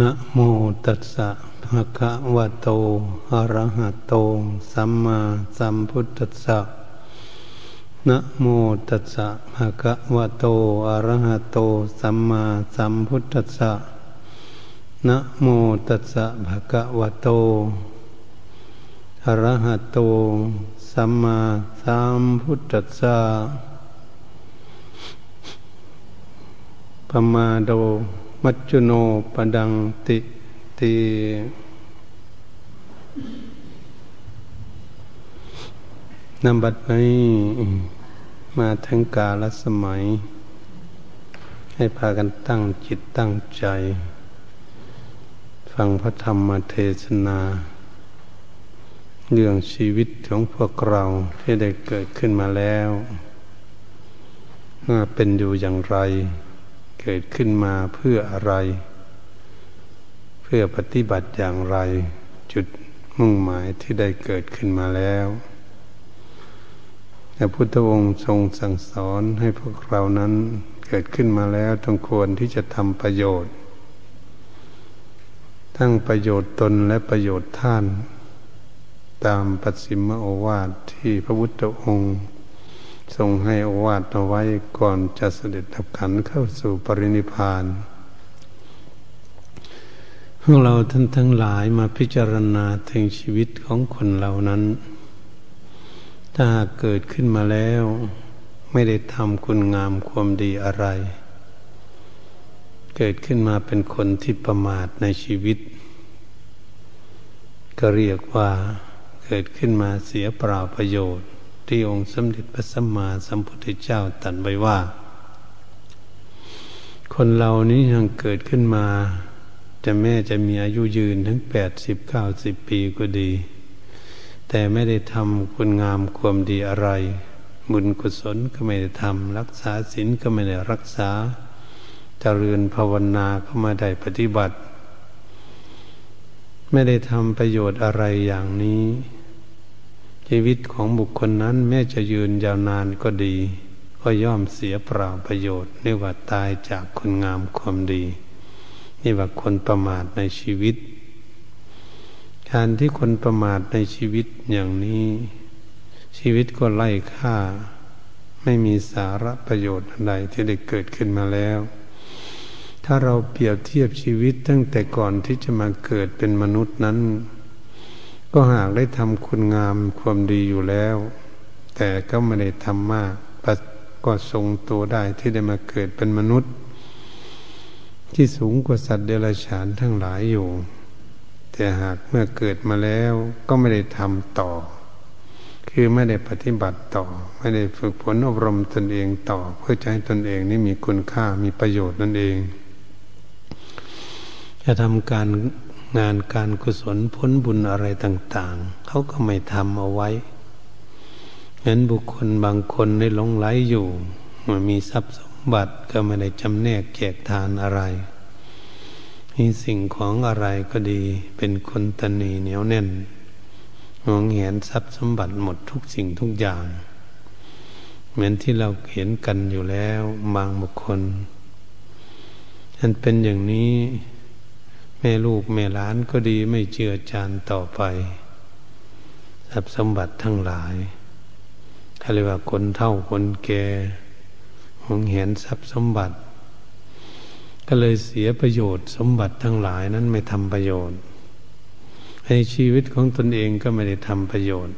นะโมตัสสะภะคะวะโต อะระหะโต สัมมาสัมพุทธัสสะนะโมตัสสะภะคะวะโต อะระหะโต สัมมาสัมพุทธัสสะนะโมตัสสะภะคะวะโต อะระหะโต สัมมาสัมพุทธัสสะปมาโด มัจจุโนปดังติตินำบัดนี้มาทั้งกาลสมัย ให้พากันตั้งจิตตั้งใจ ฟังพระธรรมเทศนา เรื่องชีวิตของพวกเราที่ได้เกิดขึ้นมาแล้วเป็นอยู่อย่างไร เกิดขึ้นมาเพื่ออะไร เพื่อปฏิบัติอย่างไร จุดมุ่งหมายที่ได้เกิดขึ้นมาแล้วพระพุทธองค์ทรงสั่งสอนให้พวกเรานั้นเกิดขึ้นมาแล้วต้องควรที่จะทำประโยชน์ ทั้งประโยชน์ตนและประโยชน์ท่าน ตามปัสสิมโอวาทที่พระพุทธองค์ ทรงให้อวาดเอาไว้ก่อนจะเสด็จดับขันเข้าสู่ปรินิพานพวกเราท่านทั้งหลายมาพิจารณาถึงชีวิตของคนเหล่านั้น ถ้าเกิดขึ้นมาแล้ว ไม่ได้ทำคุณงามความดีอะไร เกิดขึ้นมาเป็นคนที่ประมาทในชีวิต ก็เรียกว่าเกิดขึ้นมาเสียเปล่าประโยชน์ ที่องค์สมเด็จพระสัมมาสัมพุทธเจ้าตรัสไว้ว่า คนเรานี้ยังเกิดขึ้นมา จะแม่จะมีอายุยืนถึงแปดสิบเก้าสิบปีก็ดี แต่ไม่ได้ทำคุณงามความดีอะไร บุญกุศลก็ไม่ได้ทำรักษาศีลก็ไม่ได้รักษาจเจริญภาวนาก็ไม่ได้ปฏิบัติ ไม่ได้ทำประโยชน์อะไรอย่างนี้ ชีวิตของบุคคลนั้นแม้จะยืนยาวนานก็ดี ก็ย่อมเสียเปล่าประโยชน์เรียกว่าตายจากคุณงามความดีนี่ว่าคนประมาทในชีวิต การที่คนประมาทในชีวิตอย่างนี้ ชีวิตก็ไล่ค่า ไม่มีสาระประโยชน์อะไรที่ได้เกิดขึ้นมาแล้ว ถ้าเราเปรียบเทียบชีวิตตั้งแต่ก่อนที่จะมาเกิดเป็นมนุษย์นั้น ก็หากได้ทำคุณงามความดีอยู่แล้ว แต่ก็ไม่ได้ทำมากก็ทรงตัวได้ที่ได้มาเกิดเป็นมนุษย์ ที่สูงกว่าสัตว์เดรัจฉานทั้งหลายอยู่ แต่หากเมื่อเกิดมาแล้วก็ไม่ได้ทำต่อ คือไม่ได้ปฏิบัติต่อ ไม่ได้ฝึกฝนอบรมตนเองต่อ เพื่อจะให้ตนเองนี่มีคุณค่ามีประโยชน์นั่นเอง จะทำการ งานการกุศลพ้นบุญอะไรต่าง ๆ เขาก็ไม่ทำเอาไว้เห็นบุคคลบางคนได้หลงไหลอยู่มันมีทรัพย์สมบัติก็ไม่ได้จำแนกแจกทานอะไร มีสิ่งของอะไรก็ดี เป็นคนตนีเหนียวแน่นมองเห็นทรัพย์สมบัติหมดทุกสิ่งทุกอย่าง เหมือนที่เราเห็นกันอยู่แล้วบางบุคคลอันเป็นอย่างนี้ แม่ลูกแม่หลานก็ดีไม่เชื่อจานต่อไปทรัพย์สมบัติทั้งหลายเขาเรียกว่าคนเท่าคนแก่มองเห็นทรัพย์สมบัติ ก็เลยเสียประโยชน์สมบัติทั้งหลายนั้นไม่ทำประโยชน์ในชีวิตของตนเองก็ไม่ได้ทำประโยชน์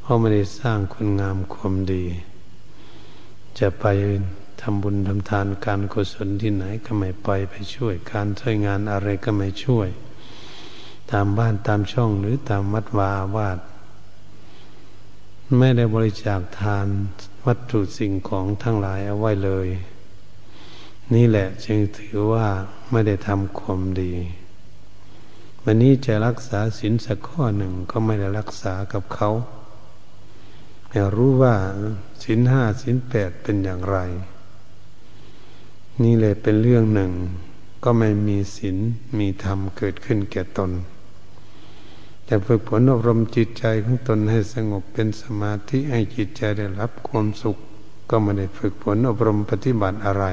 เพราะไม่ได้สร้างคุณงามความดี จะไป ทำบุญทำทานการกุศลที่ไหนก็ไม่ไปไปช่วย การช่วยงานอะไรก็ไม่ช่วย ตามบ้านตามช่องหรือตามวัดวาวาดไม่ได้บริจาคทานวัตถุสิ่งของทั้งหลายเอาไว้เลย นี่แหละจึงถือว่าไม่ได้ทำความดี วันนี้จะรักษาศีลสักข้อหนึ่งก็ไม่ได้รักษากับเขาอยากรู้ว่าศีลห้าศีลแปดเป็นอย่างไร นี่เลยเป็นเรื่องหนึ่ง ก็ไม่มีศีลมีธรรมเกิดขึ้นแก่ตน แต่ฝึกฝนอบรมจิตใจของตนให้สงบเป็นสมาธิให้จิตใจได้รับความสุข ก็ไม่ได้ฝึกฝนอบรมปฏิบัติอะไร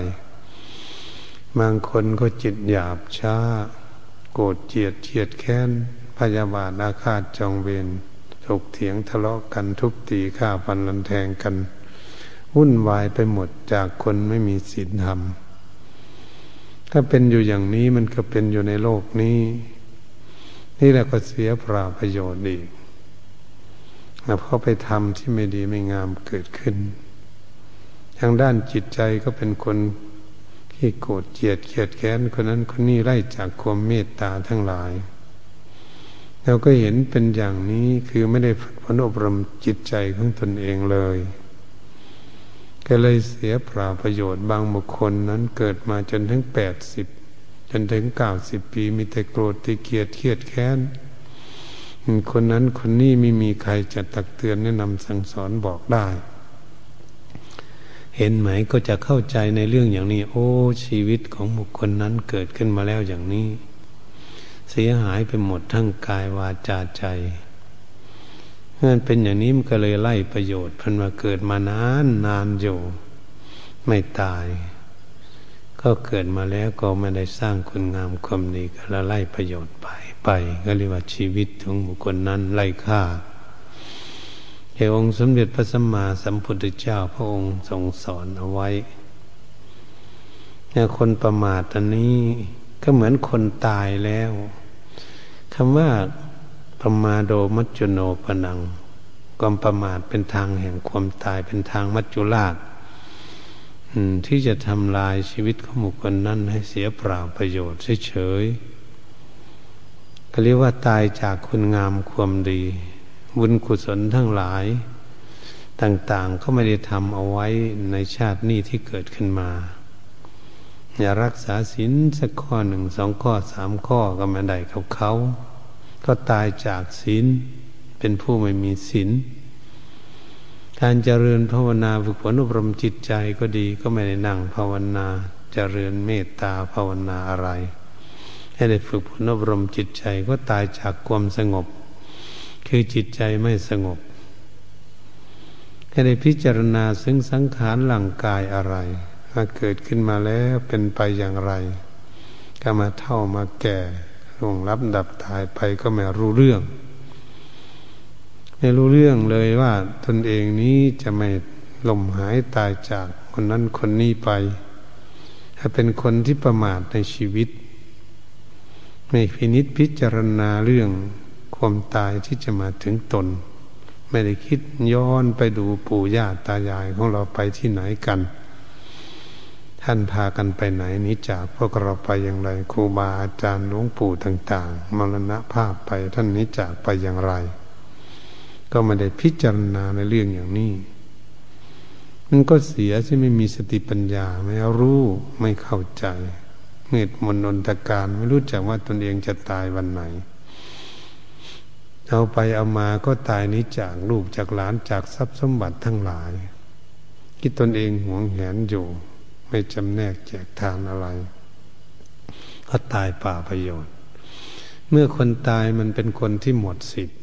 บางคนก็จิตหยาบช้า โกรธเจียดเจียดแค้นพยาบาทอาฆาตจองเวรถกเถียงทะเลาะกันทุบตีฆ่าฟันลันแทงกัน วุ่นวายไปหมดจากคนไม่มีศีลธรรม ถ้าเป็นอยู่อย่างนี้มันก็เป็นอยู่ในโลกนี้ นี่แหละก็เสียปราประโยชน์อีกเพราะไปทำที่ไม่ดีไม่งามเกิดขึ้น ทางด้านจิตใจก็เป็นคนที่โกรธเกลียดเกียดแค้นคนนั้นคนนี้ไล่จากความเมตตาทั้งหลายเราก็เห็นเป็นอย่างนี้คือไม่ได้ฝึกฝนอบรมจิตใจของตนเองเลย ก็เลยเสียเปราประโยชน์บางบุคคลนั้นเกิดมาจนถึงแปดสิบจนถึงเก้าสิบปี มีแต่โกรธตีเกียดเครียดแค้นคนนั้นคนนี้ไม่มีใครจะตักเตือนแนะนำสั่งสอนบอกได้ เห็นไหมก็จะเข้าใจในเรื่องอย่างนี้ โอ้ ชีวิตของบุคคลนั้นเกิดขึ้นมาแล้วอย่างนี้ เสียหายไปหมดทั้งกายวาจาใจ นั่นเป็นอย่างนี้มันก็เลยไล่ประโยชน์พันมาเกิดมานานนานอยู่ ไม่ตาย ก็เกิดมาแล้วก็ไม่ได้สร้างคุณงามความดีก็ละไล่ประโยชน์ไปไปก็เรียกว่าชีวิตของบุคคลนั้นไร้ค่าเอองค์สมเด็จพระสัมมาสัมพุทธเจ้าพระองค์ทรงสอนเอาไว้เนี่ยคนประมาทอันนี้ก็เหมือนคนตายแล้วคำว่า ประมาโดมัจจุโนปนังความประมาทเป็นทางแห่งความตายเป็นทางมัจจุราชที่จะทำลายชีวิตของบุคคลนั้นให้เสียเปล่าประโยชน์เฉยๆก็เรียกว่าตายจากคุณงามความดี บุญกุศลทั้งหลาย ต่างๆก็ไม่ได้ทำเอาไว้ในชาตินี้ที่เกิดขึ้นมา อย่ารักษาศีลสักข้อหนึ่งสองข้อสามข้อก็ไม่ได้กับเขา ก็ตายจากศีลเป็นผู้ไม่มีศีลการเจริญภาวนาฝึกฝนอบรมจิตใจก็ดีก็ไม่ได้นั่งภาวนาเจริญเมตตาภาวนาอะไร ให้ได้ฝึกฝนอบรมจิตใจก็ตายจากความสงบ คือจิตใจไม่สงบให้ได้พิจารณาซึ่งสังขารหลังกายอะไรมาเกิดขึ้นมาแล้วเป็นไปอย่างไร ก็มาเท่ามาแก่ ลงรับดับตายไปก็ไม่รู้เรื่อง ไม่รู้เรื่องเลยว่าตนเองนี้จะไม่ลมหายตายจากคนนั้นคนนี้ไปถ้าเป็นคนที่ประมาทในชีวิต ไม่พินิษพิจารณาเรื่องความตายที่จะมาถึงตน ไม่ได้คิดย้อนไปดูปู่ย่าตายายของเราไปที่ไหนกัน ท่านพากันไปไหนนี้จากพวกเราไปอย่างไรครูบาอาจารย์หลวงปู่ต่างๆมรณะภาพไปท่านนี้จากไปอย่างไร ก็ไม่ได้พิจารณาในเรื่องอย่างนี้ มันก็เสียที่ไม่มีสติปัญญาไม่รู้ไม่เข้าใจเมตมนนตการไม่รู้จักว่าตนเองจะตายวันไหน เอาไปเอามาก็ตายนี้จากลูกจากหลานจากทรัพย์สมบัติทั้งหลายคิดตนเองหวงแหนอยู่ ไม่จำแนกแจกทานอะไร ก็ตายป่าประโยชน์ เมื่อคนตายมันเป็นคนที่หมดสิทธิ์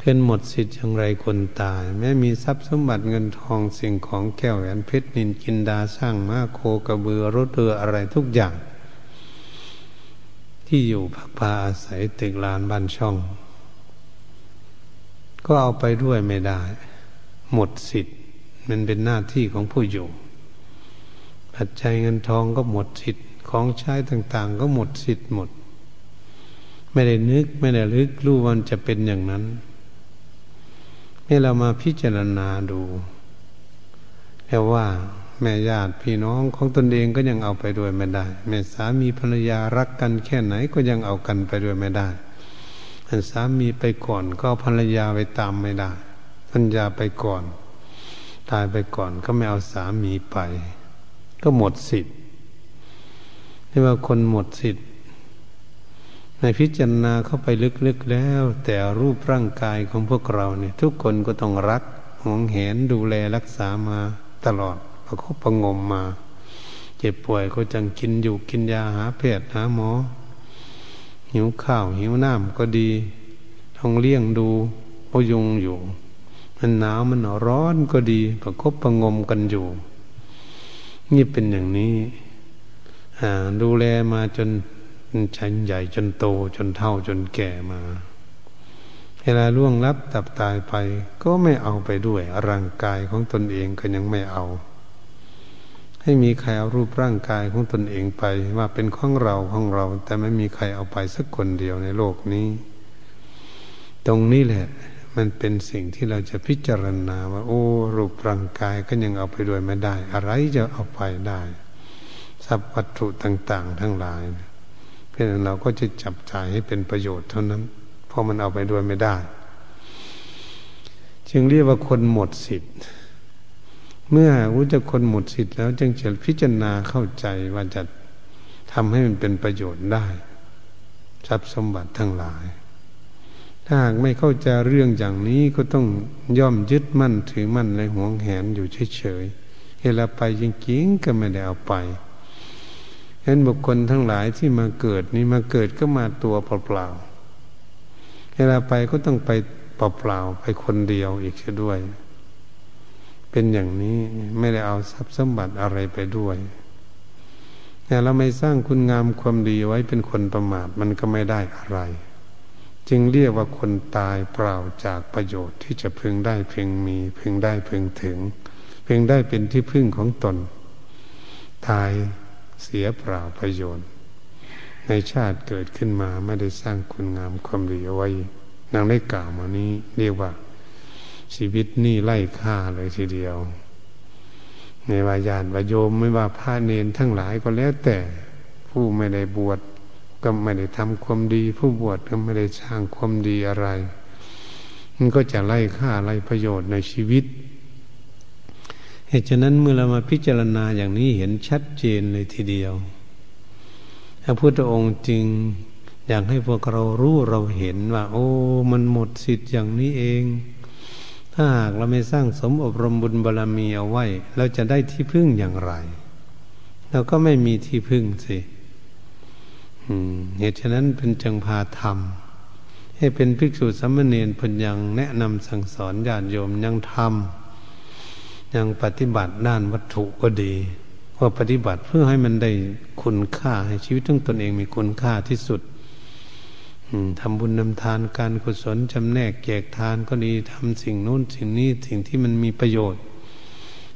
เป็นหมดสิทธิ์อย่างไรคนตาย แม้มีทรัพย์สมบัติเงินทองสิ่งของแก้วแหวนเพชรนินกินดาสร้างม้าโคกระเบือรถเรืออะไรทุกอย่าง ที่อยู่พักพาอาศัยตึกลานบ้านช่อง ก็เอาไปด้วยไม่ได้ หมดสิทธิ์มันเป็นหน้าที่ของผู้อยู่ ปัจจัยเงินทองก็หมดสิทธิ์ของใช้ต่างๆ ก็หมดสิทธิ์หมด ไม่ได้นึกไม่ได้ลึกรู้วันจะเป็นอย่างนั้นให้เรามาพิจารณาดูแล้วว่าแม่ญาติพี่น้องของตนเองก็ยังเอาไปด้วยไม่ได้ แม่สามีภรรยารักกันแค่ไหนก็ยังเอากันไปด้วยไม่ได้อันสามีไปก่อนก็ภรรยาไปตามไม่ได้ภรรยาไปก่อน ตายไปก่อนก็ไม่เอาสามีไป ก็หมดสิทธิ์นี่ว่าคนหมดสิทธิ์ในพิจารณาเข้าไปลึกๆแล้ว แต่รูปร่างกายของพวกเราเนี่ย ทุกคนก็ต้องรักหวงเห็นดูแลรักษามาตลอดประคบประงมมา เจ็บป่วยก็จังกินอยู่กินยาหาแพทย์หาหมอ หิวข้าวหิวน้ำก็ดีต้องเลี้ยงดูพยุงอยู่ มันหนาวมันร้อนก็ดีประคบประงมกันอยู่ นี่เป็นอย่างนี้ดูแลมาจนชั้นใหญ่จนโตจนเท่าจนแก่มา เวลาล่วงลับตับตายไป ก็ไม่เอาไปด้วยร่างกายของตนเองก็ยังไม่เอา ให้มีใครเอารูปร่างกายของตนเองไปว่าเป็นของเราของเรา แต่ไม่มีใครเอาไปสักคนเดียวในโลกนี้ ตรงนี้แหละ มันเป็นสิ่งที่เราจะพิจารณาว่า โอ้รูปร่างกายก็ยังเอาไปด้วยไม่ได้ อะไรจะเอาไปได้ทรัพย์วัตถุต่าง ๆ ทั้งหลาย เพื่อเราก็จะจับจ่ายให้เป็นประโยชน์เท่านั้น เพราะมันเอาไปด้วยไม่ได้ จึงเรียกว่าคนหมดสิทธิ์ เมื่อรู้จักคนหมดสิทธิ์แล้วจึงจะพิจารณาเข้าใจว่าจะทำให้มันเป็นประโยชน์ได้ ทรัพย์สมบัติทั้งหลาย ถ้าหากไม่เข้าใจเรื่องอย่างนี้ก็ต้องย่อมยึดมั่นถือมั่นในห่วงแหนอยู่เฉยๆเวลาไปจริงๆก็ไม่ได้เอาไปฉะนั้นบุคคลทั้งหลายที่มาเกิดนี่มาเกิดก็มาตัวเปล่าๆเวลาไปก็ต้องไปเปล่าๆไปคนเดียวอีกด้วย เป็นอย่างนี้ไม่ได้เอาทรัพย์สมบัติอะไรไปด้วยแต่เราไม่สร้างคุณงามความดีไว้เป็นคนประมาทมันก็ไม่ได้อะไร จึงเรียกว่าคนตายเปล่าจากประโยชน์ที่จะพึงได้พึงมี พึงได้พึงถึง พึงได้เป็นที่พึ่งของตน ตายเสียเปล่าประโยชน์ ในชาติเกิดขึ้นมาไม่ได้สร้างคุณงามความดีเอาไว้นางได้กล่าวมานี้ เรียกว่า ชีวิตนี่ไล่ฆ่าเลยทีเดียวในวายานวายโยมไม่ว่าพระเนนทั้งหลายก็แล้วแต่ผู้ไม่ได้บวช ก็ไม่ได้ทำความดี ผู้บวชก็ไม่ได้สร้างความดีอะไร มันก็จะไล่ฆ่าไล่ประโยชน์ในชีวิต เหตุฉะนั้นเมื่อเรามาพิจารณาอย่างนี้เห็นชัดเจนเลยทีเดียว พระพุทธองค์จึงอยากให้พวกเรารู้เราเห็นว่า โอ้ มันหมดสิทธิ์อย่างนี้เอง ถ้าหากเราไม่สร้างสมอบรมบุญบารรมีเอาไว้ เราจะได้ที่พึ่งอย่างไร เราก็ไม่มีที่พึ่งสิเเหตุฉะนั้นเป็นจังพาธรรม ให้เป็นภิกษุสัมมเนรพนยังแนะนำสั่งสอนญาติโยมยังทำยังปฏิบัติด้านวัตถุก็ดีว่าปฏิบัติเพื่อให้มันได้คุณค่าให้ชีวิตทั้งตนเองมีคุณค่าที่สุดทำบุญนำทานการกุศลจำแนกแจกทานก็ดีทำสิ่งโน้นสิ่งนี้สิ่งที่มันมีประโยชน์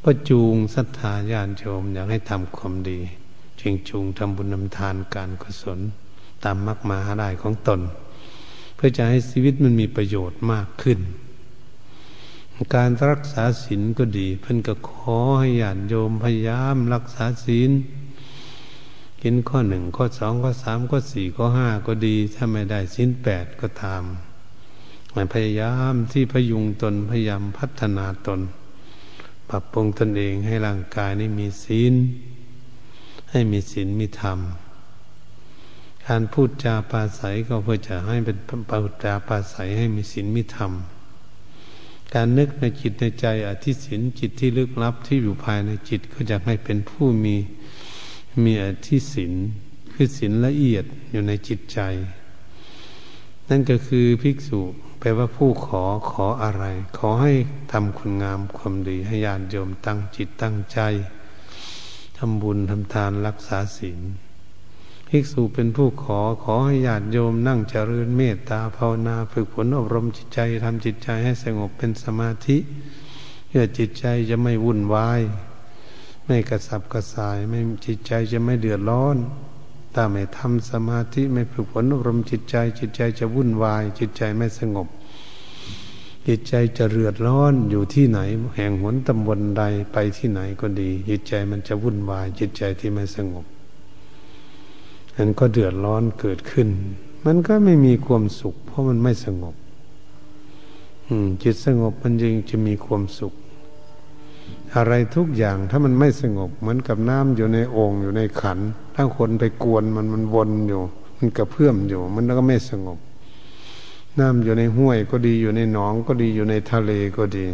ก็จูงศรัทธาญาณโยมอยากให้ทำความดี จึงจูงทำบุญนำทานการกุศลตามมรรคมาได้ของตน เพื่อจะให้ชีวิตมันมีประโยชน์มากขึ้น การรักษาศีลก็ดี เพิ่นก็ขอให้ญาติโยมพยายามรักษาศีลกินข้อหนึ่งข้อสองข้อสามข้อสี่ข้อห้าก็ดี ถ้าไม่ได้ศีลแปดก็ตามพยายามที่พยุงตนพยายามพัฒนาตน ปรับปรุงตนเองให้ร่างกายนี้มีศีล ให้มีศีลมีธรรม การพูดจาปาศัยก็เพื่อจะให้เป็นพูดจาปาศัยให้มีศีลมีธรรม การนึกในจิตในใจอธิสินจิตที่ลึกลับที่อยู่ภายในจิตก็จะให้เป็นผู้มีมีอธิสินคือสินละเอียดอยู่ในจิตใจ นั่นก็คือภิกษุแปลว่าผู้ขอขออะไร ขอให้ทำคุณงามความดีให้ญาติโยมตั้งจิตตั้งใจ ทำบุญทำทานรักษาศีลภิกษุเป็นผู้ขอขอให้ญาติโยมนั่งเจริญเมตตาภาวนาฝึกฝนอบรมจิตใจทำจิตใจให้สงบเป็นสมาธิเพื่อจิตใจจะไม่วุ่นวายไม่กระสับกระส่ายไม่จิตใจจะไม่เดือดร้อนถ้าไม่ทำสมาธิไม่ฝึกฝนอบรมจิตใจ จิตใจจะวุ่นวาย จิตใจไม่สงบ จิตใจจะเรือดร้อนอยู่ที่ไหน แห่งหนตำบลใดไปที่ไหนก็ดี จิตใจมันจะวุ่นวาย จิตใจที่ไม่สงบมันก็เดือดร้อนเกิดขึ้น มันก็ไม่มีความสุข เพราะมันไม่สงบจิตสงบมันจึงจะมีความสุข อะไรทุกอย่างถ้ามันไม่สงบ เหมือนกับน้ำอยู่ในโอ่งอยู่ในขัน ถ้าคนไปกวนมันมันวนอยู่ มันกระเพื่อมอยู่ มันก็ไม่สงบ น้ำอยู่ในห้วยก็ดีอยู่ในหนองก็ดีอยู่ในทะเลก็ดี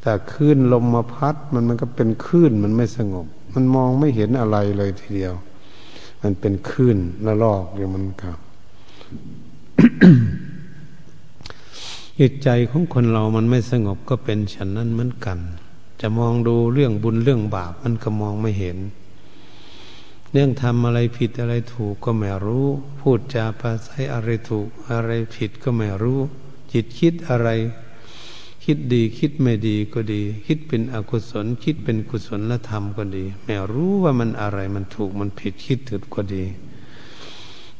แต่คลื่นลมมาพัดมันมันก็เป็นคลื่นมันไม่สงบ มันมองไม่เห็นอะไรเลยทีเดียว มันเป็นคลื่นละลอกอยู่มันครับจิตใจของคนเรามันไม่สงบก็เป็นฉันนั้นเหมือนกัน จะมองดูเรื่องบุญเรื่องบาปมันก็มองไม่เห็น รื่องทำอะไรผิดอะไรถูกก็ไม่รู้ พูดจาภาษาอะไรถูกอะไรผิดก็ไม่รู้ จิตคิดอะไร คิดดีคิดไม่ดีก็ดี คิดเป็นอกุศล คิดเป็นกุศลธรรมก็ดี ไม่รู้ว่ามันอะไรมันถูกมันผิดคิดถึกก็ดี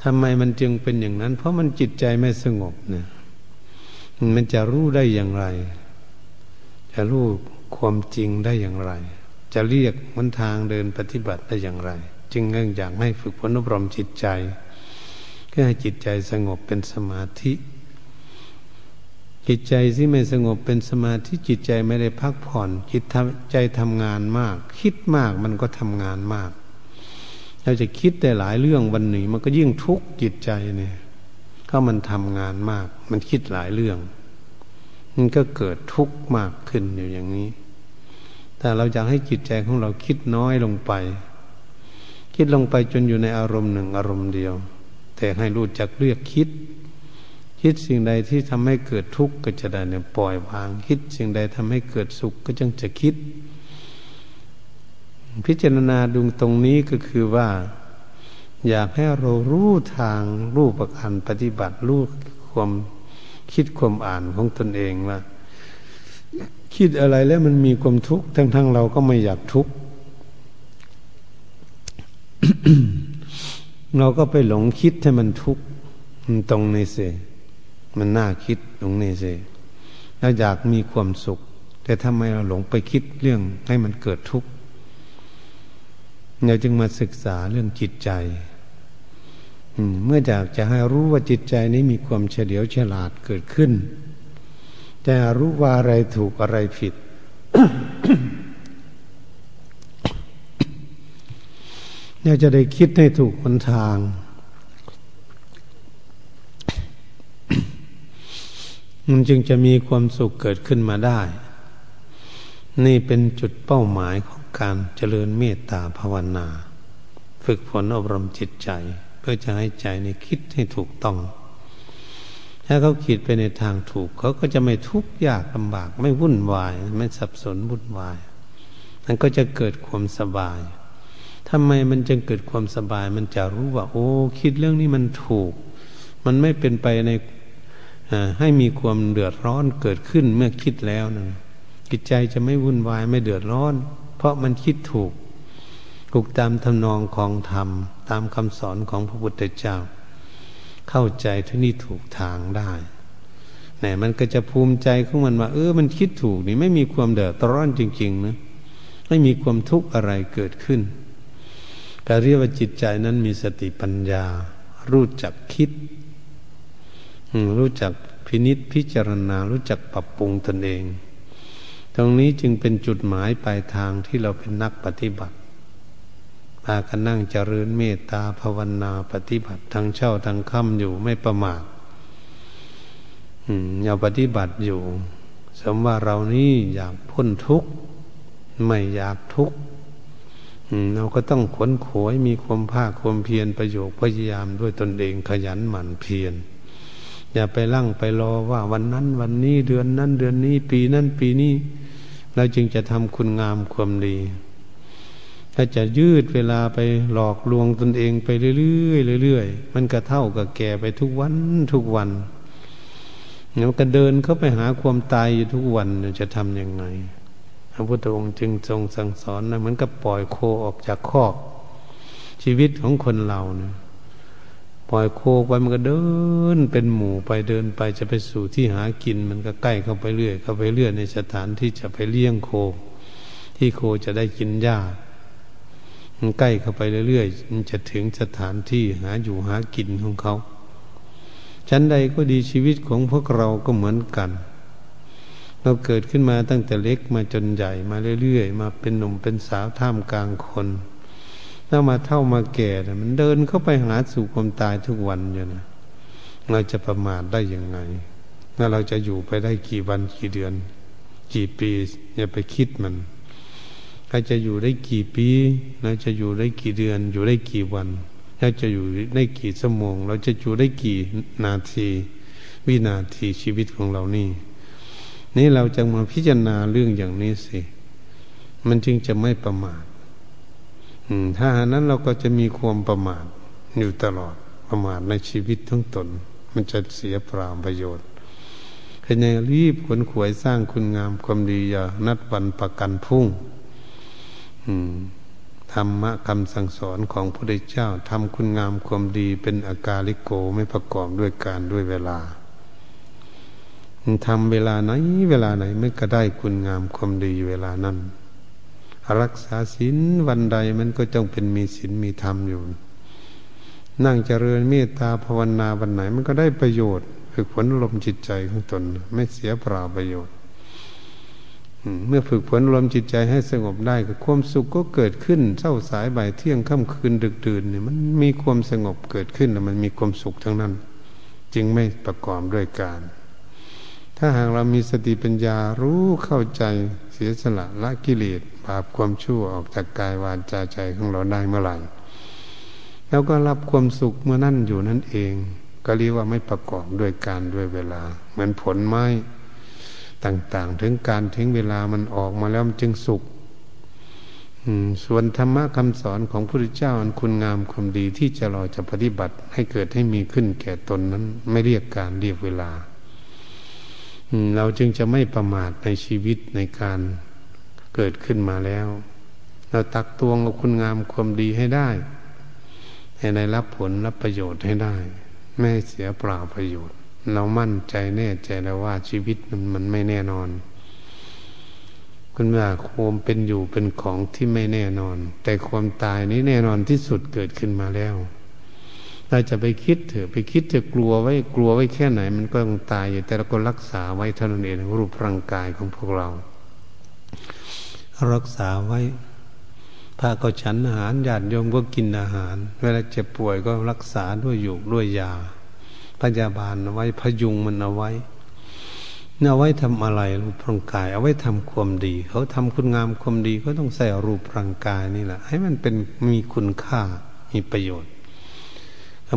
ทำไมมันจึงเป็นอย่างนั้น เพราะมันจิตใจไม่สงบเนี่ยมันจะรู้ได้อย่างไร จะรู้ความจริงได้อย่างไร จะเรียกมันทางเดินปฏิบัติได้อย่างไร จึงเรื่องอยากให้ฝึกฝนอบรมจิตใจเพื่อให้จิตใจสงบเป็นสมาธิ จิตใจที่ไม่สงบเป็นสมาธิจิตใจไม่ได้พักผ่อนจิตใจทำงานมาก คิดมากมันก็ทำงานมากเราจะคิดแต่หลายเรื่องวันหนี้มันก็ยิ่งทุกข์จิตใจเนี่ยก็มันทำงานมาก มันคิดหลายเรื่องมันก็เกิดทุกข์มากขึ้นอยู่อย่างนี้ แต่เราอยากให้จิตใจของเราคิดน้อยลงไป คิดลงไปจนอยู่ในอารมณ์หนึ่งอารมณ์เดียว แต่ให้รู้จักเลือกคิด คิดสิ่งใดที่ทำให้เกิดทุกข์ก็จะได้เนี่ยปล่อยวาง คิดสิ่งใดทำให้เกิดสุขก็จึงจะคิด พิจารณาดูตรงนี้ก็คือว่า อยากให้เรารู้ทางรู้ประการปฏิบัติรู้ความคิดความอ่านของตนเองว่าคิดอะไรแล้วมันมีความทุกข์ทั้งทั้งเราก็ไม่อยากทุกข์ เราก็ไปหลงคิดให้มันทุกข์ตรงนี้สิมันน่าคิดตรงนี้สิเราอยากมีความสุข แต่ทำไมเราหลงไปคิดเรื่องให้มันเกิดทุกข์เราจึงมาศึกษาเรื่องจิตใจเมื่ออยากจะให้รู้ว่าจิตใจนี้มีความเฉลียวฉลาดเกิดขึ้น แต่รู้ว่าอะไรถูกอะไรผิด เนี่ยจะได้คิดให้ถูกหนทาง มันจึงจะมีความสุขเกิดขึ้นมาได้ นี่เป็นจุดเป้าหมายของการเจริญเมตตาภาวนา ฝึกฝนอบรมจิตใจ เพื่อจะให้ใจในคิดให้ถูกต้อง ถ้าเขาคิดไปในทางถูก เขาก็จะไม่ทุกข์ยากลำบาก ไม่วุ่นวาย ไม่สับสนวุ่นวายมันก็จะเกิดความสบาย ทำไมมันจึงเกิดความสบาย มันจะรู้ว่า โอ้ คิดเรื่องนี้มันถูก มันไม่เป็นไปในให้มีความเดือดร้อนเกิดขึ้นเมื่อคิดแล้วนะจิตใจจะไม่วุ่นวายไม่เดือดร้อน เพราะมันคิดถูก ถูกตามทำนองของธรรม ตามคำสอนของพระพุทธเจ้า เข้าใจที่นี่ถูกทางได้เนี่ยมันก็จะภูมิใจของมันว่า เออ มันคิดถูกนี่ไม่มีความเดือดร้อนจริง ๆ นะ ไม่มีความทุกข์อะไรเกิดขึ้น แต่เรียกว่าจิตใจนั้นมีสติปัญญา รู้จักคิด รู้จักพินิษพิจารณา รู้จักปรับปรุงตนเอง ตรงนี้จึงเป็นจุดหมายปลายทางที่เราเป็นนักปฏิบัติพากันนั่งเจริญเมตตาภาวนาปฏิบัติทั้งเช่าทั้งค่ำอยู่ไม่ประมาทอืมอย่าปฏิบัติอยู่สมว่าเรานี่อยากพ้นทุกข์ ไม่อยากทุกข์ เราก็ต้องขวนขวยมีความภาคความเพียรประโยชน์พยายามด้วยตนเองขยันหมั่นเพียรอย่าไปลั่งไปรอว่าวันนั้นวันนี้เดือนนั้นเดือนนี้ ปีนั้นปีนี้เราจึงจะทำคุณงามความดี ถ้าจะยืดเวลาไปหลอกลวงตนเองไปเรื่อยๆเรื่อยๆมันก็เท่ากับแก่ไปทุกวันทุกวันแล้วก็เดินเข้าไปหาความตายอยู่ทุกวันจะทำยังไง พระพุทธองค์จึงทรงสั่งสอนนะเหมือนกับปล่อยโคออกจากคอก ชีวิตของคนเราเนี่ยปล่อยโคไปมันก็เดิน เป็นหมู่ไปเดินไปจะไปสู่ที่หากิน มันก็ใกล้เข้าไปเรื่อย เข้าไปเรื่อยในสถานที่จะไปเลี้ยงโค ที่โคจะได้กินหญ้ามันใกล้เข้าไปเรื่อยๆมันจะถึงสถานที่หาอยู่หากินของเขาชั้นใดก็ดีชีวิตของพวกเราก็เหมือนกัน เราเกิดขึ้นมาตั้งแต่เล็กมาจนใหญ่มาเรื่อยๆ มาเป็นหนุ่มเป็นสาวท่ามกลางคนแล้วมาเท่ามาแก่นะมันเดินเข้าไปหาสู่ความตายทุกวันอยู่นะเราจะประมาทได้ยังไงแล้วเราจะอยู่ไปได้กี่วันกี่เดือน กี่ปีอย่าไปคิดมันเราจะอยู่ได้กี่ปีเราจะอยู่ได้กี่เดือน อยู่ได้กี่วันเราจะอยู่ได้กี่ชั่วโมง เราจะอยู่ได้กี่นาที วินาทีชีวิตของเรานี่ นี่เราจะมาพิจารณาเรื่องอย่างนี้สิ มันจึงจะไม่ประมาทถ้าหานั้นเราก็จะมีความประมาทอยู่ตลอดประมาทในชีวิตทั้งตน มันจะเสียเปล่าประโยชน์ให้ในรีบขวนขวยสร้างคุณงามความดีอย่านัดวันประกันพุ่งธรรมะคำสั่งสอนของพระพุทธเจ้าทำคุณงามความดีเป็นอากาลิโกไม่ประกอบด้วยการด้วยเวลา ทำเวลาไหน เวลาไหนไม่ก็ได้คุณงามความดีเวลานั้น รักษาศีลวันใดมันก็จงเป็นมีศีลมีธรรมอยู่ นั่งเจริญเมตตาภาวนาวันไหนมันก็ได้ประโยชน์ฝึกฝนลมจิตใจของตน ไม่เสียเปล่าประโยชน์เมื่อฝึกฝนลมจิตใจให้สงบได้ก็ความสุขก็เกิดขึ้นเช้าสายบ่ายเที่ยงค่ำคืนดึกดื่นเนี่ยมันมีความสงบเกิดขึ้นแล้วมันมีความสุขทั้งนั้น จึงไม่ประกอบด้วยการ ถ้าหากเรามีสติปัญญารู้เข้าใจเสียสละละกิเลสบาปความชั่วออกจากกายวาจาใจของเราได้เมื่อไหร่แล้วก็รับความสุขเมื่อนั่นอยู่นั่นเอง ก็เรียกว่าไม่ประกอบด้วยการด้วยเวลา เหมือนผลไม้ต่างๆ ถึงการถึงเวลามันออกมาแล้วมันจึงสุขส่วนธรรมะคำสอนของพระพุทธเจ้าอันคุณงามความดีที่จะเราจะปฏิบัติให้เกิดให้มีขึ้นแก่ตนนั้น ไม่เรียกการเรียกเวลา เราจึงจะไม่ประมาทในชีวิตในการเกิดขึ้นมาแล้ว เราตักตวงกับคุณงามความดีให้ได้ ให้ได้รับผลรับประโยชน์ให้ได้ ไม่เสียเปล่าประโยชน์ เรามั่นใจแน่ใจแล้วว่าชีวิตมันมันไม่แน่นอนคุณว่าความเป็นอยู่เป็นของที่ไม่แน่นอน แต่ความตายนี้แน่นอนที่สุดเกิดขึ้นมาแล้ว เราจะไปคิดเถอะไปคิดจะกลัวไว้กลัวไว้แค่ไหน มันก็ต้องตายอยู่แต่เราก็รักษาไว้เท่านั้นเองรูปร่างกายของพวกเรา รักษาไว้พระก็ฉันอาหารญาติโยมก็กินอาหาร เวลาเจ็บป่วยก็รักษาด้วยอยู่ด้วยยาพยาบาลเอาไว้พยุงมันเอาไว้เอาไว้ทำอะไรรูปร่างกาย เอาไว้ทำความดี เขาทำคุณงามความดีก็ต้องใส่รูปร่างกายนี่แหละ ให้มันเป็นมีคุณค่ามีประโยชน์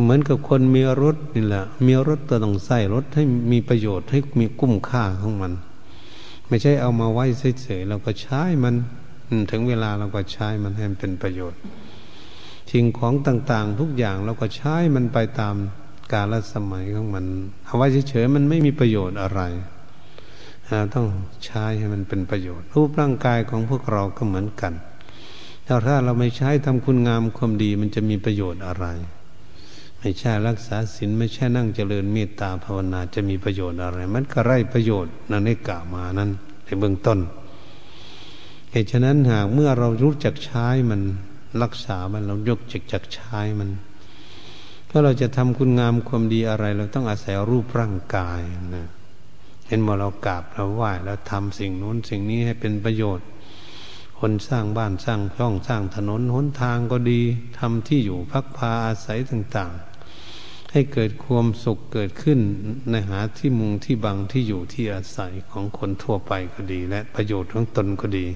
เหมือนกับคนมีรถนี่แหละ มีรถตัวต้องใส่รถให้มีประโยชน์ให้มีกุ้มค่าของมัน ไม่ใช่เอามาไว้เฉยๆเราก็ใช้มันถึงเวลาเราก็ใช้มันให้มันเป็นประโยชน์สิ่งของต่างๆ ทุกอย่างเราก็ใช้มันไปตามกาลสมัยของมัน เอาไว้เฉยๆมันไม่มีประโยชน์อะไรเราต้องใช้ให้มันเป็นประโยชน์ รูปร่างกายของพวกเราก็เหมือนกันถ้าเราไม่ใช้ทำคุณงามความดีมันจะมีประโยชน์อะไร ไม่ใช่รักษาศีลไม่ใช่นั่งเจริญเมตตาภาวนาจะมีประโยชน์อะไร มันก็ไร้ประโยชน์นั่นได้กล่าวมานั้นในเบื้องต้นเหตุฉะนั้นหากเมื่อเรารู้จักใช้มันรักษามันเรายกจักจักใช้มันก็เราจะทำคุณงามความดีอะไร เราต้องอาศัยรูปร่างกายนะเห็นว่าเรากราบเราไหว้แล้วทำสิ่งนู้นสิ่งนี้ให้เป็นประโยชน์ คนสร้างบ้านสร้างช่องสร้างถนนหนทางก็ดีทำที่อยู่พักพาอาศัยต่าง ๆ ให้เกิดความสุขเกิดขึ้นในหาที่มุงที่บังที่อยู่ที่อาศัยของคนทั่วไปก็ดี และประโยชน์ของตนก็ดี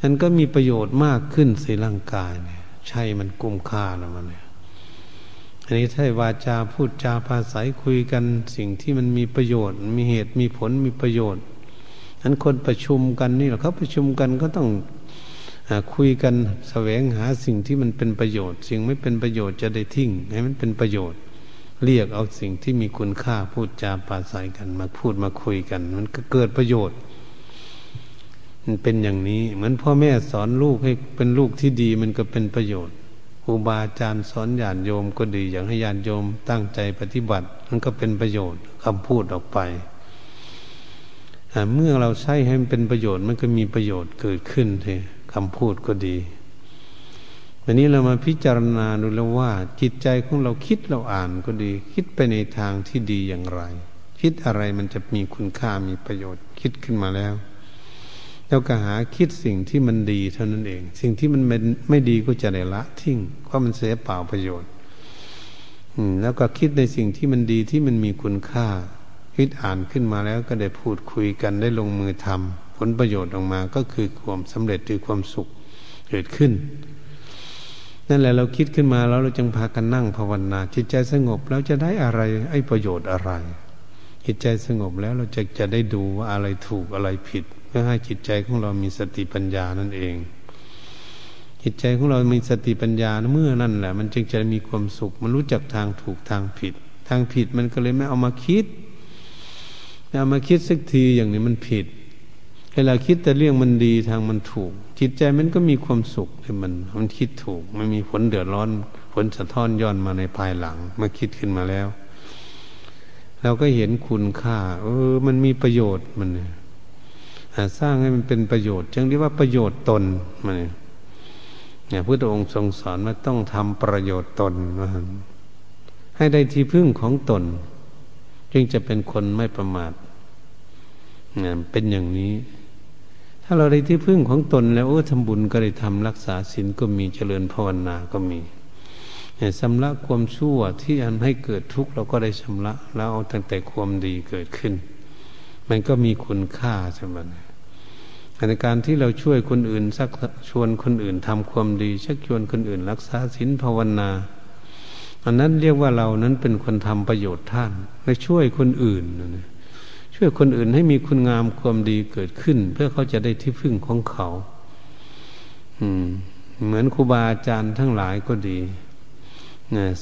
นั้นก็มีประโยชน์มากขึ้นในร่างกายเนี่ยใช่มันกุ้มค่าแล้วมันเนี่ยอันนี้ถ้าวาจาพูดจาภาษาคุยกันสิ่งที่มันมีประโยชน์ มีเหตุมีผลมีประโยชน์นั้นคนประชุมกันนี่แหละเขาประชุมกันก็ต้อง คุยกันแสวงหาสิ่งที่มันเป็นประโยชน์ สิ่งไม่เป็นประโยชน์จะได้ทิ้งให้มันเป็นประโยชน์ เรียกเอาสิ่งที่มีคุณค่าพูดจาปราศัยกันมาพูดมาคุยกัน มันก็เกิดประโยชน์ มันเป็นอย่างนี้ เหมือนพ่อแม่สอนลูกให้เป็นลูกที่ดีมันก็เป็นประโยชน์ครูบาอาจารย์สอนญาติโยมก็ดีอย่างให้ญาติโยมตั้งใจปฏิบัติมันก็เป็นประโยชน์คำพูดออกไปเมื่อเราใช้ให้มันเป็นประโยชน์มันก็มีประโยชน์เกิดขึ้นเลย คำพูดก็ดีวันนี้เรามาพิจารณาดูแล้วว่า จิตใจของเราคิดเราอ่านก็ดี คิดไปในทางที่ดีอย่างไร คิดอะไรมันจะมีคุณค่ามีประโยชน์ คิดขึ้นมาแล้วแล้วก็หาคิดสิ่งที่มันดีเท่านั้นเอง สิ่งที่มันไม่ดีก็จะได้ละทิ้งเพราะมันเสียเปล่าประโยชน์แล้วก็คิดในสิ่งที่มันดีที่มันมีคุณค่า คิดอ่านขึ้นมาแล้วก็ได้พูดคุยกันได้ลงมือทำ ผลประโยชน์ออกมาก็คือความสำเร็จหรือความสุขเกิดขึ้น นั่นแหละเราคิดขึ้นมาแล้วเราจึงพากันนั่งภาวนา จิตใจสงบแล้วจะได้อะไรไอ้ประโยชน์อะไร จิตใจสงบแล้วเราจะจะได้ดูว่าอะไรถูกอะไรผิด เพื่อให้จิตใจของเรามีสติปัญญานั่นเอง จิตใจของเรามีสติปัญญาเมื่อนั่นแหละ มันจึงจะมีความสุข มันรู้จักทางถูกทางผิด ทางผิดมันก็เลยไม่เอามาคิดเอามาคิดสักทีอย่างนี้มันผิด วลาคิดแต่เรื่องมันดีทางมันถูก จิตใจมันก็มีความสุขที่มันมันคิดถูกไม่มีผลเดือดร้อน ผลสะท้อนย้อนมาในภายหลังเมื่อคิดขึ้นมาแล้ว เราก็เห็นคุณค่า เออ มันมีประโยชน์มันสร้างให้มันเป็นประโยชน์จึงเรียกว่าประโยชน์ตนมันเนี่ยพระองค์ทรงสอนว่าต้องทำประโยชน์ตนให้ได้ที่พึ่งของตน จึงจะเป็นคนไม่ประมาทเนี่ยเป็นอย่างนี้ ถ้าเราได้ที่พึ่งของตนแล้วโอ้ทำบุญก็ได้ทำรักษาศีลก็มีเจริญภาวนาก็มีเนี่ยชำระความชั่วที่อันให้เกิดทุกข์เราก็ได้ชำระ แล้วเอาตั้งแต่ความดีเกิดขึ้น มันก็มีคุณค่าใช่ไหมในการที่เราช่วยคนอื่นสักชวนคนอื่นทำความดี ชักชวนคนอื่น รักษาศีลภาวนา อันนั้นเรียกว่าเรานั้นเป็นคนทำประโยชน์ท่านและช่วยคนอื่น ช่วยคนอื่นให้มีคุณงามความดีเกิดขึ้น เพื่อเขาจะได้ที่พึ่งของเขา อืม เหมือนครูบาอาจารย์ทั้งหลายก็ดี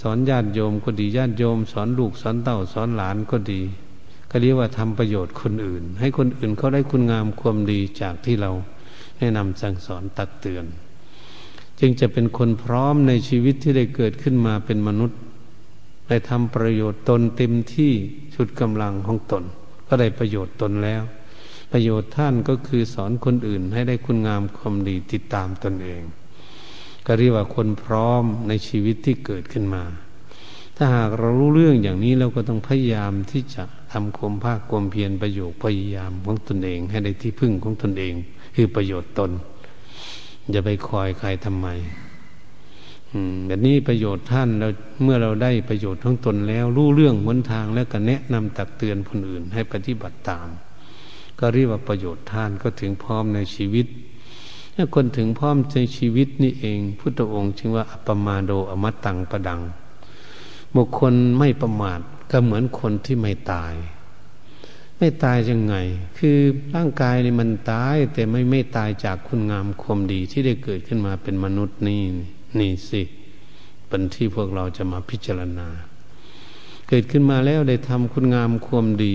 สอนญาติโยมก็ดีญาติโยม สอนลูกสอนเต่าสอนหลานก็ดี ก็เรียกว่าทำประโยชน์คนอื่น ให้คนอื่นเขาได้คุณงามความดีจากที่เราแนะนำสั่งสอนตักเตือน จึงจะเป็นคนพร้อมในชีวิตที่ได้เกิดขึ้นมาเป็นมนุษย์ได้ทำประโยชน์ตนเต็มที่ชุดกำลังของตน ก็ได้ประโยชน์ตนแล้ว ประโยชน์ท่านก็คือสอนคนอื่นให้ได้คุณงามความดีติดตามตนเอง ก็เรียกว่าคนพร้อมในชีวิตที่เกิดขึ้นมา ถ้าหากเรารู้เรื่องอย่างนี้เราก็ต้องพยายามที่จะทำความภาคความเพียรประโยชน์พยายามของตนเอง ให้ได้ที่พึ่งของตนเอง คือประโยชน์ตนอย่าไปคอยใครทำไม แบบนี้ประโยชน์ท่านเราเมื่อเราได้ประโยชน์ของตนแล้ว รู้เรื่องหนทางแล้วก็แนะนำตักเตือนคนอื่นให้ปฏิบัติตาม ก็เรียกว่าประโยชน์ท่านก็ถึงพร้อมในชีวิตถ้าคนถึงพร้อมในชีวิตนี่เอง พุทธองค์จึงว่าอัปมาโดอมตังประดัง บุคคลไม่ประมาทก็เหมือนคนที่ไม่ตาย ไม่ตายยังไง คือร่างกายนี่มันตายแต่ไม่ไม่ตายจากคุณงามความดีที่ได้เกิดขึ้นมาเป็นมนุษย์นี่ นี่สิเป็นที่พวกเราจะมาพิจารณา เกิดขึ้นมาแล้วได้ทำคุณงามความดี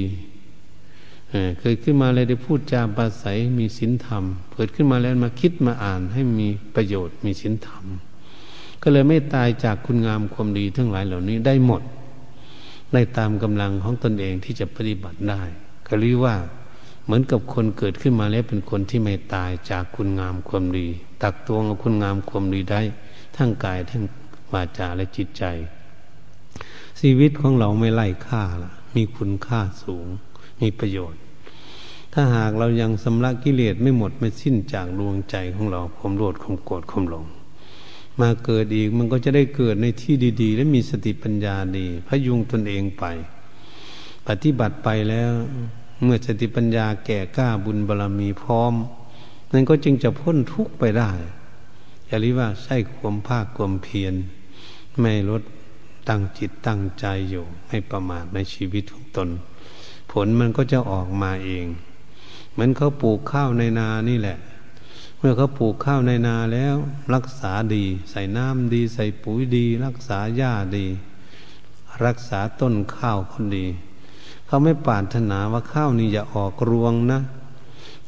เกิดขึ้นมาเลยได้พูดจาปราศัยมีศีลธรรม เกิดขึ้นมาแล้วมาคิดมาอ่านให้มีประโยชน์มีศีลธรรม ก็เลยไม่ตายจากคุณงามความดีทั้งหลายเหล่านี้ได้หมดได้ตามกำลังของตนเองที่จะปฏิบัติได้ ก็เรียกว่าเหมือนกับคนเกิดขึ้นมาแล้วเป็นคนที่ไม่ตายจากคุณงามความดี ตักตวงเอาคุณงามความดีได้ ทั้งกายทั้งวาจาและจิตใจ ชีวิตของเราไม่ไล่ค่าละมีคุณค่าสูง มีประโยชน์ ถ้าหากเรายังสำลักกิเลสไม่หมดไม่สิ้นจากดวงใจของเราความโลดความโกรธความหลงมาเกิดอีกมันก็จะได้เกิดในที่ดี ๆ และมีสติปัญญาดี พยุงตนเองไป ปฏิบัติไปแล้ว เมื่อสติปัญญาแก่กล้าบุญบารรมีพร้อม นั่นก็จึงจะพ้นทุกข์ไปได้ อย่าเรียกว่าใช่ความภาคความเพียรไม่ลดตั้งจิตตั้งใจอยู่ ไม่ประมาทในชีวิตของตน ผลมันก็จะออกมาเอง เหมือนเขาปลูกข้าวในนานี่แหละ เมื่อเขาปลูกข้าวในนาแล้ว รักษาดี ใส่น้ำดี ใส่ปุ๋ยดี รักษาหญ้าดี รักษาต้นข้าวคนดี เขาไม่ปรารถนาว่าข้าวนี้อย่าออกรวงนะ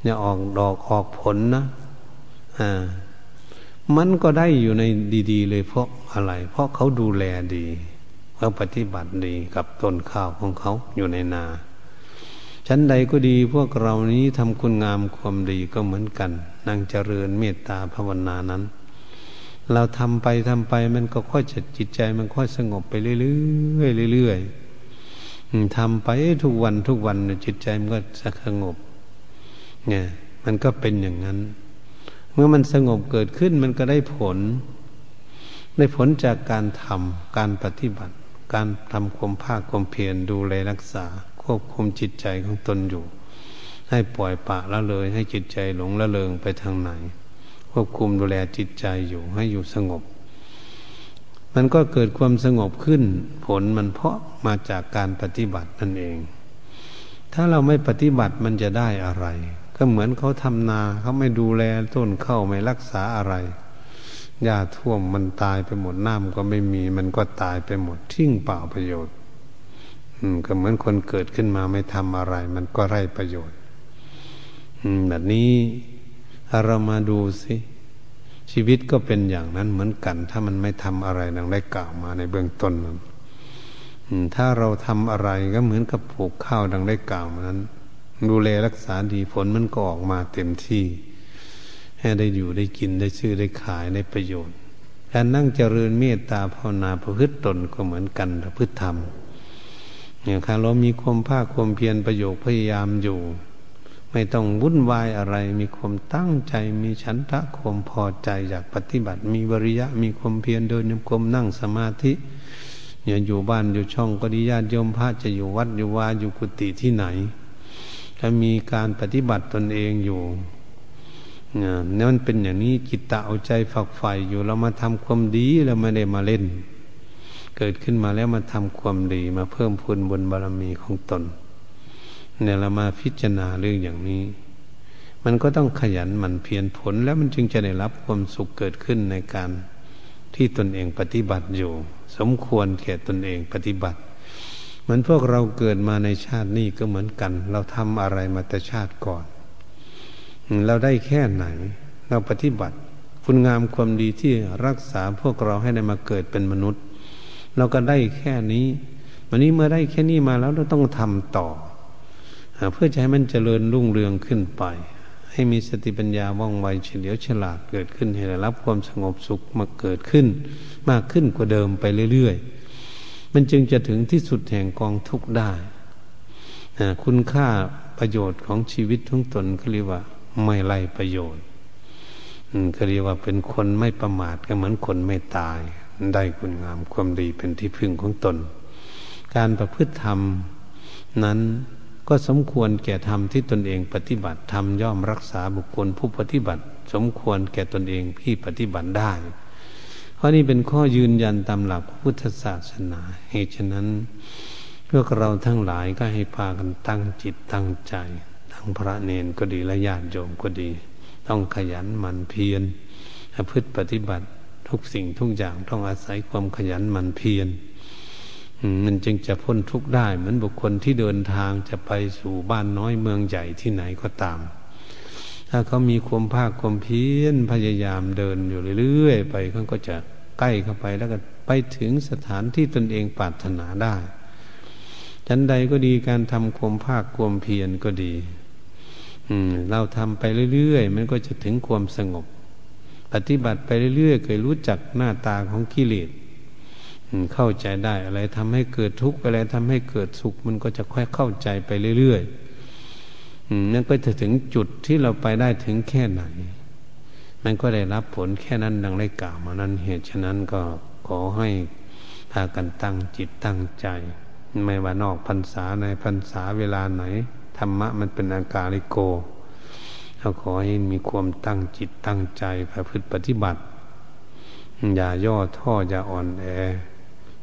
อย่าออกดอกออกผลนะอ่า มันก็ได้อยู่ในดี ๆ เลยเพราะอะไร เพราะเขาดูแลดีเขาปฏิบัติดีกับต้นข้าวของเขาอยู่ในนา ชั้นใดก็ดีพวกเรานี้ทำคุณงามความดีก็เหมือนกันนั่งเจริญเมตตาภาวนานั้น เราทำไปทำไปมันก็ค่อยจะจิตใจมันค่อยสงบไปเรื่อยๆเรื่อยๆทำไปทุกวันทุกวันจิตใจมันก็สงบ เนี่ย มันก็เป็นอย่างนั้น เมื่อมันสงบเกิดขึ้นมันก็ได้ผล ได้ผลจากการทำการปฏิบัติ การทำความภาคความเพียรดูแลรักษา ควบคุมจิตใจของตนอยู่ ให้ปล่อยปะละเลย ให้จิตใจหลงละเลงไปทางไหน ควบคุมดูแลจิตใจอยู่ให้อยู่สงบ มันก็เกิดความสงบขึ้น ผลมันเพราะมาจากการปฏิบัตินั่นเอง ถ้าเราไม่ปฏิบัติมันจะได้อะไร ก็เหมือนเขาทำนาเขาไม่ดูแลต้นข้าวไม่รักษาอะไรหญ้าท่วมมันตายไปหมดน้ำก็ไม่มี มันก็ตายไปหมดทิ้งเปล่าประโยชน์อืมก็เหมือนคนเกิดขึ้นมาไม่ทำอะไร มันก็ไร้ประโยชน์อืมแบบนี้ถ้าเรามาดูสิชีวิตก็เป็นอย่างนั้นเหมือนกัน ถ้ามันไม่ทำอะไรดังได้กล่าวมาในเบื้องต้นนั้นถ้าเราทำอะไรก็เหมือนกับปลูกข้าวดังได้กล่าวมานั้น ดูแลรักษาดีผลมันก็ออกมาเต็มที่ ให้ได้อยู่ได้กินได้ชื่อได้ขายได้ประโยชน์การนั่งเจริญเมตตาภาวนาประพฤติตนก็เหมือนกันประพฤติธรรมอย่างคราเรามีความภาคความเพียรประโยชน์พยายามอยู่ ไม่ต้องวุ่นวายอะไร มีความตั้งใจมีฉันทะความพอใจอยากปฏิบัติ มีบริยะมีความเพียรเดินยมกลมนั่งสมาธิอย่าอยู่บ้านอยู่ช่องก็ดีญาติโยมพระจะอยู่วัดอยู่วาอยู่กุฏิที่ไหน ถ้ามีการปฏิบัติตนเองอยู่เนี่ยมันเป็นอย่างนี้จิตตะเอาใจฝักใฝ่อยู่เรามาทำความดีเราไม่ได้มาเล่น เกิดขึ้นมาแล้วมาทำความดีมาเพิ่มพูนบนบารมีของตนเนี่ยเรามาพิจารณาเรื่องอย่างนี้ มันก็ต้องขยันหมั่นเพียรผลแล้วมันจึงจะได้รับความสุขเกิดขึ้นในการที่ตนเองปฏิบัติอยู่ สมควรแก่ตนเองปฏิบัติ เหมือนพวกเราเกิดมาในชาตินี้ก็เหมือนกัน เราทำอะไรมาแต่ชาติก่อน เราได้แค่ไหน เราปฏิบัติ คุณงามความดีที่รักษาพวกเราให้ได้มาเกิดเป็นมนุษย์ เราก็ได้แค่นี้ วันนี้เมื่อได้แค่นี้มาแล้วเราต้องทำต่อ เพื่อจะให้มันเจริญรุ่งเรืองขึ้นไป ให้มีสติปัญญาว่องไวเฉลียวฉลาดเกิดขึ้นให้ได้รับความสงบสุขมาเกิดขึ้น มากขึ้นกว่าเดิมไปเรื่อยๆ มันจึงจะถึงที่สุดแห่งกองทุกข์ได้คุณค่าประโยชน์ของชีวิตทั้งตนก็เรียกว่า ไม่ไล่ประโยชน์ก็เรียกว่าเป็นคนไม่ประมาทก็เหมือนคนไม่ตาย ได้คุณงามความดีเป็นที่พึ่งของตน การประพฤติธรรมนั้นก็สมควรแก่ธรรมที่ตนเองปฏิบัติธรรมย่อมรักษาบุคคลผู้ปฏิบัติ สมควรแก่ตนเองที่ปฏิบัติได้ ราะนี้เป็นข้อยืนยันตามหลักพุทธศาสนา เหตุฉะนั้น พวกเราทั้งหลายก็ให้พากันตั้งจิตตั้งใจ ทั้งพระเนนก็ดีและญาติโยมก็ดี ต้องขยันหมั่นเพียรพฤติปฏิบัติทุกสิ่งทุกอย่างต้องอาศัยความขยันหมั่นเพียรมันจึงจะพ้นทุกข์ได้เหมือนบุคคลที่เดินทางจะไปสู่บ้านน้อยเมืองใหญ่ที่ไหนก็ตาม ถ้าเขามีความภาคความเพียรพยายามเดินอยู่เรื่อยๆไปเขาก็จะใกล้เข้าไปแล้วก็ไปถึงสถานที่ตนเองปรารถนาได้ฉันใดก็ดีการทำความภาคความเพียรก็ดีเราทำไปเรื่อยๆ มันก็จะถึงความสงบ ปฏิบัติไปเรื่อยๆ เคยรู้จักหน้าตาของกิเลสเข้าใจได้อะไรทำให้เกิดทุกข์อะไรทำให้เกิดสุข มันก็จะค่อยเข้าใจไปเรื่อยๆ นั่นก็จะถึงจุดที่เราไปได้ถึงแค่ไหน มันก็ได้รับผลแค่นั้นดังได้กล่าวมานั้นเหตุฉะนั้นก็ขอให้พากันตั้งจิตตั้งใจ ไม่ว่านอกพรรษาในพรรษาเวลาไหน ธรรมะมันเป็นอากาลิโกเราขอให้มีความตั้งจิตตั้งใจประพฤติปฏิบัติ อย่าย่อท่ออย่าอ่อนแอ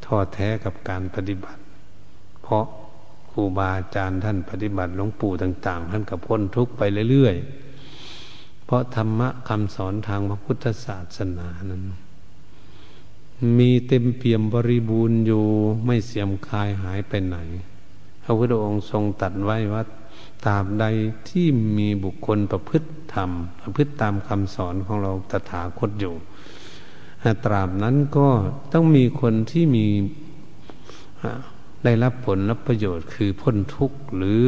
ท้อแท้กับการปฏิบัติ เพราะ ครูบาอาจารย์ท่านปฏิบัติหลวงปู่ต่าง ๆ ท่านกับพ้นทุกข์ไปเรื่อยๆ เพราะธรรมะคำสอนทางพระพุทธศาสนานั้น มีเต็มเปี่ยมบริบูรณ์อยู่ไม่เสียมคายหายไปไหน พระพุทธองค์ทรงตัดไว้ว่าตราบใดที่มีบุคคลประพฤติธรรม ประพฤติตามคำสอนของเราตถาคตอยู่ตราบนั้นก็ต้องมีคนที่มี ได้รับผลรับประโยชน์คือพ้นทุกข์หรือ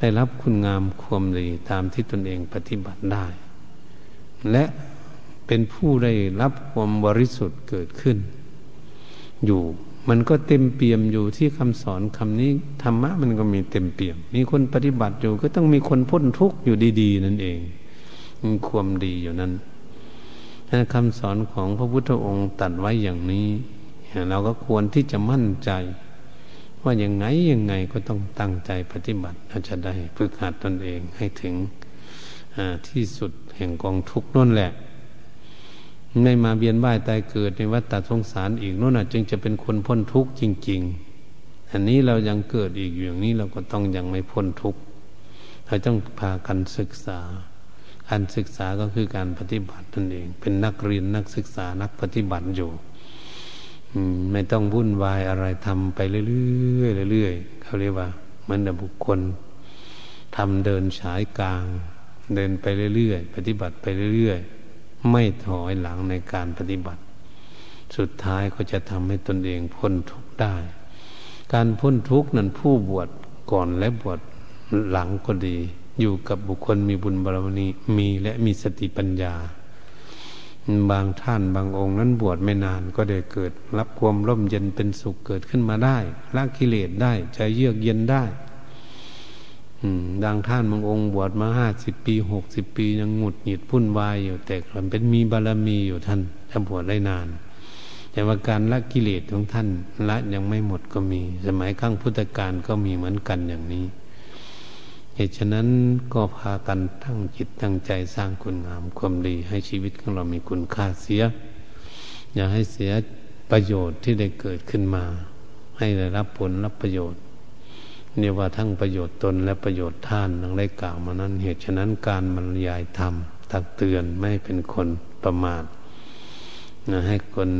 ได้รับคุณงามความดีตามที่ตนเองปฏิบัติได้ และเป็นผู้ได้รับความบริสุทธิ์เกิดขึ้น อยู่มันก็เต็มเปี่ยมอยู่ที่คำสอนคำนี้ธรรมะมันก็มีเต็มเปี่ยม มีคนปฏิบัติอยู่ก็ต้องมีคนพ้นทุกข์อยู่ดี ๆ นั่นเองมีความดีอยู่นั้นคำสอนของพระพุทธองค์ตัดไว้อย่างนี้ เราก็ควรที่จะมั่นใจ ว่าอย่างไงยังไงก็ต้องตั้งใจปฏิบัติเราจะได้ฝึกหัดตนเองให้ถึงที่สุดแห่งกองทุกนั่นแหละไม่มาเบียนว่ายตายเกิดในวัฏฏสงสารอีกนู่นจึงจะเป็นคนพ้นทุกข์จริง ๆ อันนี้เรายังเกิดอีกอย่างนี้เราก็ต้องยังไม่พ้นทุกข์เราต้องพากันศึกษา การศึกษาก็คือการปฏิบัตินั่นเอง เป็นนักเรียนนักศึกษานักปฏิบัติอยู่ ไม่ต้องวุ่นวายอะไรทำไปเรื่อยๆเรื่อยๆเขาเรียกว่ามือนบุคคลทำเดินฉายกลาง เดินไปเรื่อยๆปฏิบัติไปเรื่อยๆไม่ถอยหลังในการปฏิบัติ สุดท้ายก็จะทำให้ตนเองพ้นทุกข์ได้ การพ้นทุกข์นั้นผู้บวชก่อนและบวชหลังก็ดี อยู่กับบุคคลมีบุญบารมีมีและมีสติปัญญา บางท่านบางองค์นั้นบวชไม่นานก็ได้เกิด รับความร่มเย็นเป็นสุขเกิดขึ้นมาได้ละกิเลสได้ใจเยือกเย็นได้ดังท่านบางองค์บวชมาห้าสิบปีหกสิบปียังหงุดหงิดพุ่นวายอยู่แต่มันเป็นมีบารมีอยู่ท่านถ้าบวชได้นาน แต่ว่าการละกิเลสของท่านละยังไม่หมดก็มี สมัยข้างพุทธกาลก็มีเหมือนกันอย่างนี้ เหตุฉะนั้นก็พากันตั้งจิตตั้งใจสร้างคุณงามความดี ให้ชีวิตของเรามีคุณค่าเสีย อย่าให้เสียประโยชน์ที่ได้เกิดขึ้นมา ให้ได้รับผลรับประโยชน์เนี่ยว่าทั้งประโยชน์ตนและประโยชน์ท่านดังได้กล่าวมานั้น เหตุฉะนั้นการบรรยายธรรมตักเตือนไม่เป็นคนประมาทนะให้คน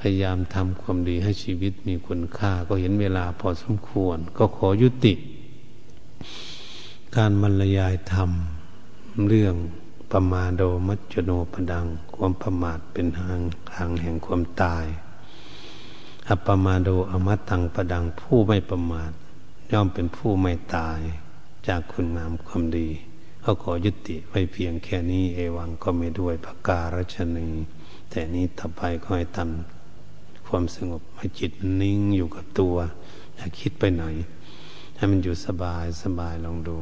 พยายามทำความดีให้ชีวิตมีคุณค่า ก็เห็นเวลาพอสมควร ก็ขอยุติ การบรรยายธรรม เรื่องประมาโดมัจจโนปดัง ความประมาทเป็นทางทางแห่งความตายอัปปมาโดอมตังประดังผู้ไม่ประมาท ย่อมเป็นผู้ไม่ตาย จากคุณงามความดีก็ขอยุติไว้เพียงแค่นี้เอวังก็ไม่ด้วยประการชนีแต่นี้ต่อไปก็ให้ทำความสงบให้จิตนิ่งอยู่กับตัว อย่าคิดไปไหน ให้มันอยู่สบายสบายลองดู